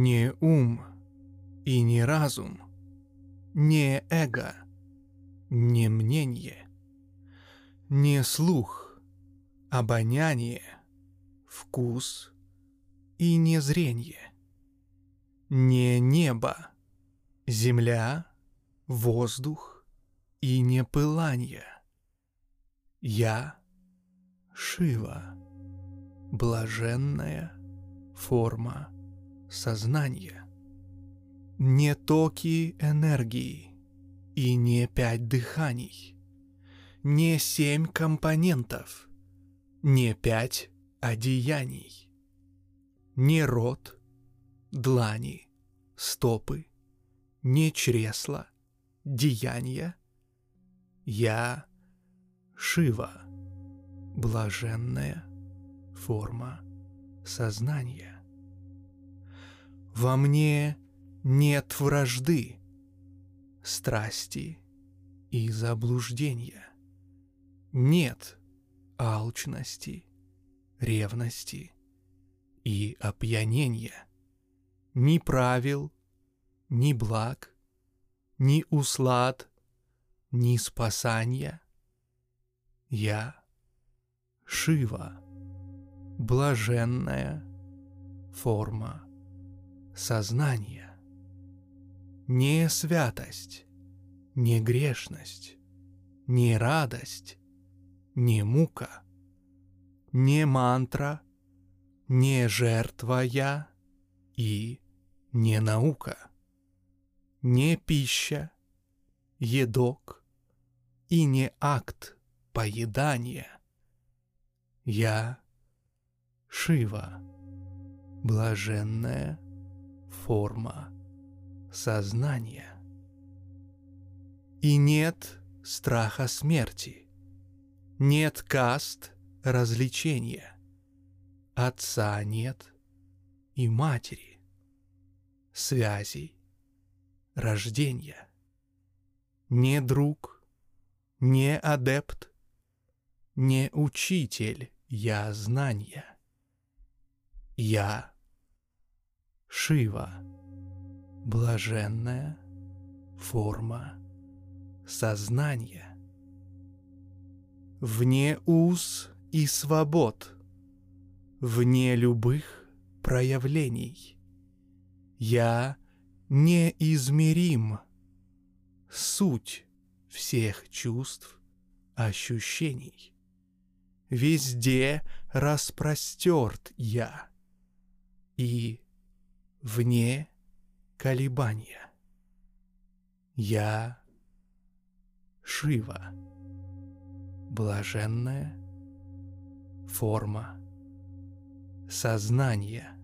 не ум и не разум, не эго, не мнение, не слух, обоняние, вкус и не зрение, не небо, земля, воздух и не пылание. Я Шива, блаженная форма сознания. Не токи энергии и не пять дыханий, не семь компонентов, не пять одеяний, не рот, длани, стопы, не чресла, деяния. Я Шива, блаженная форма сознания. Во мне нет вражды, страсти и заблуждения. Нет алчности, ревности и опьянения. Ни правил, ни благ, ни услад, ни спасания. Я Шива, блаженная форма сознания. Не святость, не грешность, не радость, не мука, не мантра, не жертва я и не наука, не пища, едок и не акт поедания. Я Шива, блаженная форма сознания. И нет страха смерти, нет каст развлечения, отца нет и матери, связей, рождения. Не друг, не адепт, не учитель я знания. Я Шива, блаженная форма сознания. Вне уз и свобод, вне любых проявлений. Я неизмерим, суть всех чувств, ощущений. Везде распростерт я и вне колебания. Я Шива, блаженная форма сознания.